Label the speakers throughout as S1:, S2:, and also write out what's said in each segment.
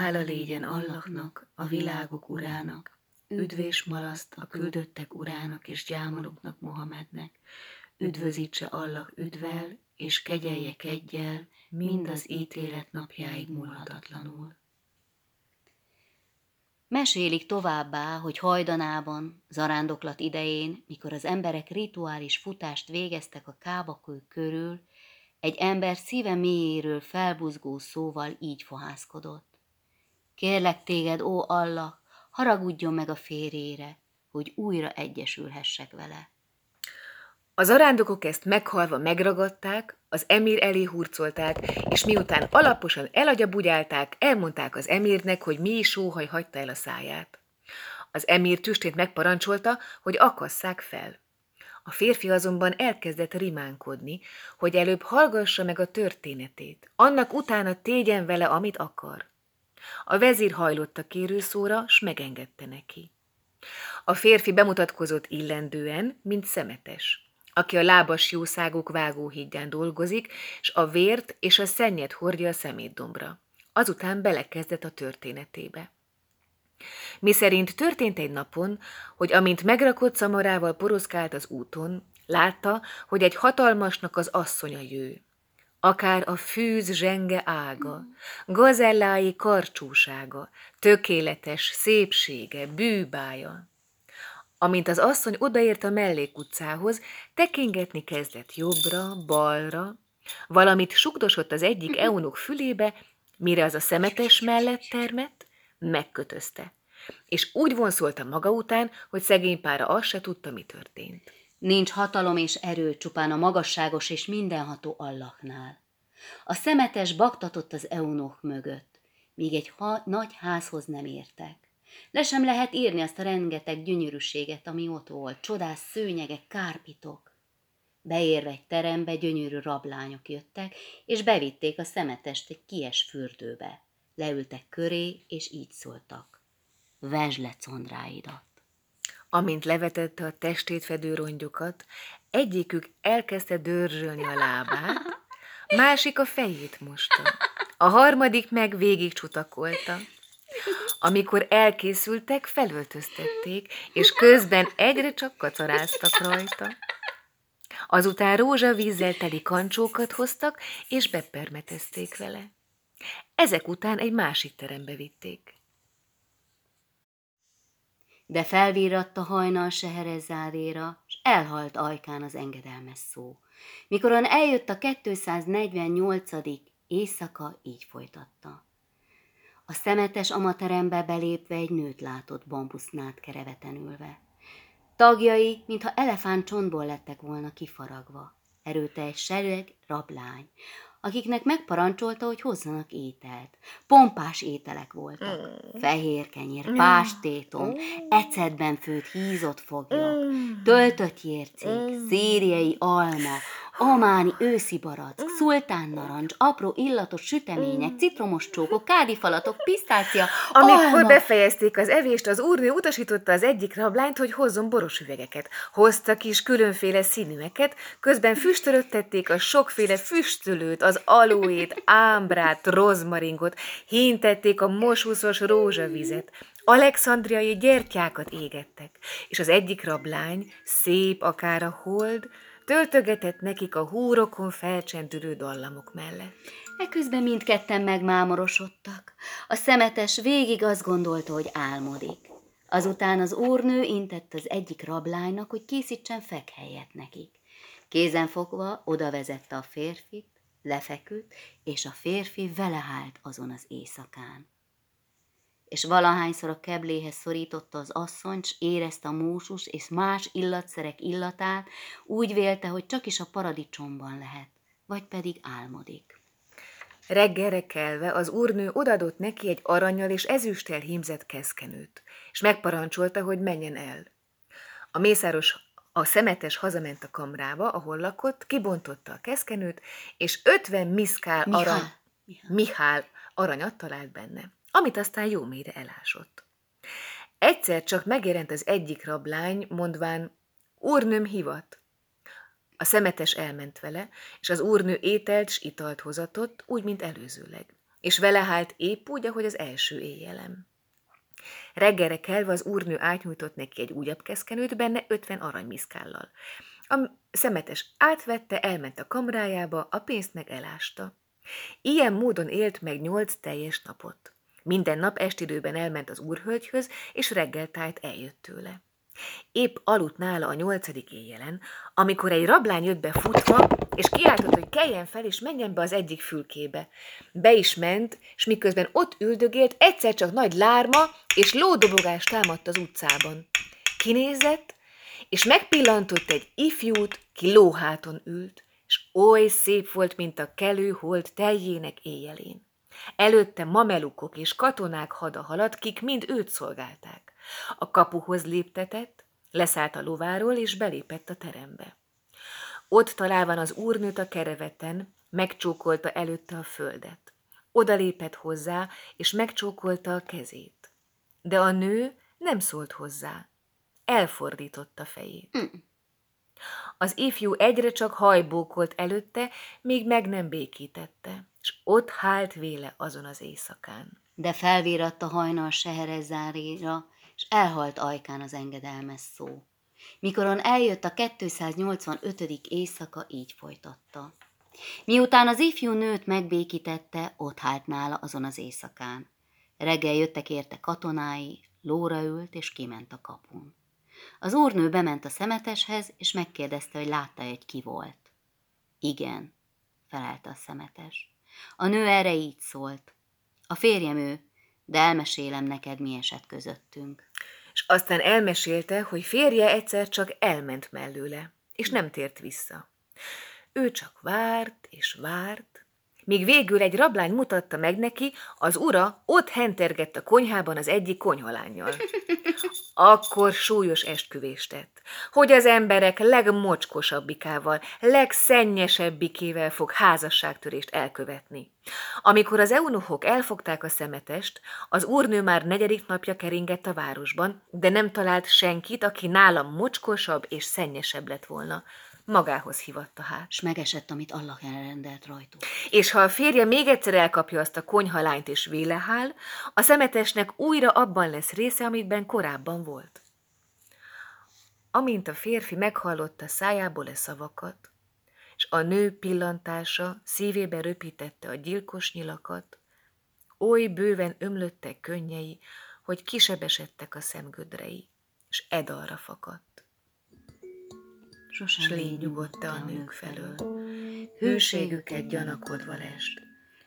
S1: Hála légyen Allahnak, a világok urának, üdvés malaszt a küldöttek urának és gyámolóknak Mohamednek, üdvözítse Allah üdvel, és kegyelje kegyel, mind az ítélet napjáig múlhatatlanul.
S2: Mesélik továbbá, hogy hajdanában, zarándoklat idején, mikor az emberek rituális futást végeztek a kábakő körül, egy ember szíve mélyéről felbuzgó szóval így fohászkodott. Kérlek téged, ó Allah, haragudjon meg a férjére, hogy újra egyesülhessek vele.
S3: Az arándokok ezt meghalva megragadták, az emír elé hurcolták, és miután alaposan elagyabugyálták, elmondták az emírnek, hogy mi sóhaj hagyta el a száját. Az emír tüstént megparancsolta, hogy akasszák fel. A férfi azonban elkezdett rimánkodni, hogy előbb hallgassa meg a történetét, annak utána tégyen vele, amit akar. A vezír hajlott a kérőszóra, s megengedte neki. A férfi bemutatkozott illendően, mint szemetes aki a lábas jószágok vágóhídján dolgozik, és a vért és a szennyet hordja a szemétdombra. Azután belekezdett a történetébe. Mi szerint történt egy napon, hogy amint megrakott szamarával poroszkált az úton, látta, hogy egy hatalmasnak az asszonya jő. Akár a fűz zsenge ága, gazellái karcsúsága, tökéletes szépsége, bűbája. Amint az asszony odaért a mellékutcához, tekingetni kezdett jobbra, balra, valamit sugdosott az egyik eunuk fülébe, mire az a szemetes mellett termett, megkötözte. És úgy vonszolta maga után, hogy szegény pára azt se tudta, mi történt.
S2: Nincs hatalom és erő csupán a magasságos és mindenható Allahnál. A szemetes baktatott az eunok mögött, míg egy ha- nagy házhoz nem értek. Le sem lehet írni azt a rengeteg gyönyörűséget, ami ott volt, csodás szőnyegek, kárpitok. Beérve egy terembe gyönyörű rablányok jöttek, és bevitték a szemetest egy kies fürdőbe. Leültek köré, és így szóltak. Vesd le condráidat.
S3: Amint levetette a testét fedő rongyokat, egyikük elkezdte dörzsölni a lábát, másik a fejét mosta, a harmadik meg végig csutakolta. Amikor elkészültek, felöltöztették, és közben egyre csak kacaráztak rajta. Azután rózsavízzel teli kancsókat hoztak, és bepermetezték vele. Ezek után egy másik terembe vitték.
S2: De felvíratta hajnal Seherezádéra, s elhalt ajkán az engedelmes szó. Mikoron eljött a 248. éjszaka, így folytatta. A szemetes amaterembe belépve egy nőt látott bambusznát kereveten ülve. Tagjai, mintha elefánt csontból lettek volna kifaragva. Erőteljes sereg rablány, akiknek megparancsolta, hogy hozzanak ételt. Pompás ételek voltak. Mm. Fehér kenyér, mm. pástétom, mm. ecetben főtt hízott foglyok, töltött jércék, szíriai alma, Ománi őszi barack, szultán narancs, apró illatos sütemények, citromos csókok, kádifalatok, pisztácia,
S3: Amikor alma. befejezték az evést, az úrnő utasította az egyik rablányt, hogy hozzon boros üvegeket. Hoztak is különféle színűeket, közben füstölöttették a sokféle füstölőt, az alóét, ámbrát, rozmaringot, hintették a mosúszos rózsavizet. Alexandriai gyertyákat égettek, és az egyik rablány, szép akár a hold, töltögetett nekik a húrokon felcsendülő dallamok mellett.
S2: Eközben mindketten megmámorosodtak. A szemetes végig azt gondolta, hogy álmodik. Azután az úrnő intett az egyik rablánynak, hogy készítsen fekhelyet nekik. Kézen fogva oda vezette a férfit, lefeküdt, és a férfi vele állt azon az éjszakán és valahányszor a kebléhez szorította az asszonyt, s érezte a mósus és más illatszerek illatát, úgy vélte, hogy csak is a paradicsomban lehet, vagy pedig álmodik.
S3: Reggelre kelve az úrnő odadott neki egy aranyal és ezüsttel hímzett keszkenőt, és megparancsolta, hogy menjen el. A mészáros a szemetes hazament a kamrába, ahol lakott, kibontotta a keszkenőt, és ötven miszkál arany... Mihál. Mihál aranyat talált benne amit aztán jó mélyre elásott. Egyszer csak megjelent az egyik rablány, mondván, úrnőm hivat. A szemetes elment vele, és az úrnő ételt s italt hozatott, úgy, mint előzőleg. és vele hált épp úgy, ahogy az első éjjelem. Reggelre kelve az úrnő átnyújtott neki egy újabb keszkenőt, benne ötven aranymiszkállal. A szemetes átvette, elment a kamrájába, a pénzt meg elásta. Ilyen módon élt meg nyolc teljes napot. Minden nap estidőben elment az úrhölgyhöz, és reggeltájt eljött tőle. Épp aludt nála a nyolcadik éjjelen, amikor egy rablány jött be futva, és kiáltott, hogy keljen fel, és menjen be az egyik fülkébe. Be is ment, és miközben ott üldögélt, egyszer csak nagy lárma és lódobogás támadt az utcában. Kinézett, és megpillantott egy ifjút, ki lóháton ült, és oly szép volt, mint a kelő hold teljének éjjelén. Előtte mamelukok és katonák hada haladt, kik mind őt szolgálták. A kapuhoz léptetett, leszállt a lováról, és belépett a terembe. Ott találvan az úrnőt a kereveten, megcsókolta előtte a földet. Oda lépett hozzá, és megcsókolta a kezét. De a nő nem szólt hozzá. Elfordította fejét. Mm. Az ifjú egyre csak hajbókolt előtte, míg meg nem békítette, és ott hált véle azon az éjszakán.
S2: De felvíratta hajnal seherezárira, és elhalt ajkán az engedelmes szó. Mikoron eljött a 285. éjszaka, így folytatta. Miután az ifjú nőt megbékítette, ott hált nála azon az éjszakán. Reggel jöttek érte katonái, lóra ült, és kiment a kapun. Az úrnő bement a szemeteshez, és megkérdezte, hogy látta egy ki volt. Igen, felelte a szemetes. A nő erre így szólt. A férjem ő, de elmesélem neked, mi esett közöttünk.
S3: És aztán elmesélte, hogy férje egyszer csak elment mellőle, és nem tért vissza. Ő csak várt és várt, míg végül egy rablány mutatta meg neki, az ura ott hentergett a konyhában az egyik konyhalányjal. Akkor súlyos esküvést tett, hogy az emberek legmocskosabbikával, legszennyesebbikkével fog házasságtörést elkövetni. Amikor az eunuchok elfogták a szemetest, az úrnő már negyedik napja keringett a városban, de nem talált senkit, aki nálam mocskosabb és szennyesebb lett volna magához hivatta hát.
S2: S megesett, amit Allah elrendelt rajtuk.
S3: És ha a férje még egyszer elkapja azt a konyhalányt és vélehál, a szemetesnek újra abban lesz része, amitben korábban volt. Amint a férfi meghallotta szájából a szavakat, és a nő pillantása szívébe röpítette a gyilkos nyilakat, oly bőven ömlöttek könnyei, hogy kisebesedtek a szemgödrei, és edalra fakadt
S1: s légy nyugodta a nők felől. Hőségüket gyanakodva lest,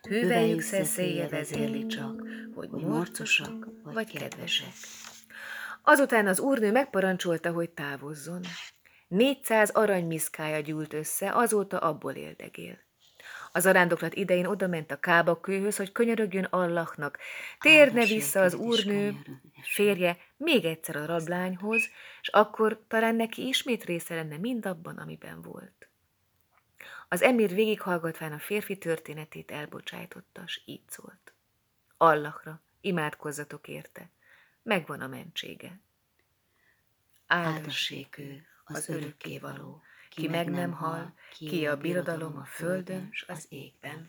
S1: hüvelyük szeszélye vezérli csak, hogy morcosak vagy kedvesek.
S3: Azután az úrnő megparancsolta, hogy távozzon. Négyszáz aranymiszkája gyűlt össze, azóta abból éldegél. Az arándoklat idején odament a kába kőhöz, hogy könyörögjön Allahnak. Térne vissza az úrnő, férje még egyszer a rablányhoz, és akkor talán neki ismét része lenne mindabban, amiben volt. Az emír végighallgatván a férfi történetét elbocsájtotta, s így szólt. Allahra, imádkozzatok érte, megvan a mentsége.
S1: Áldassék ő, az örökkévaló, ki meg nem hal, ki a birodalom a földön s az égben.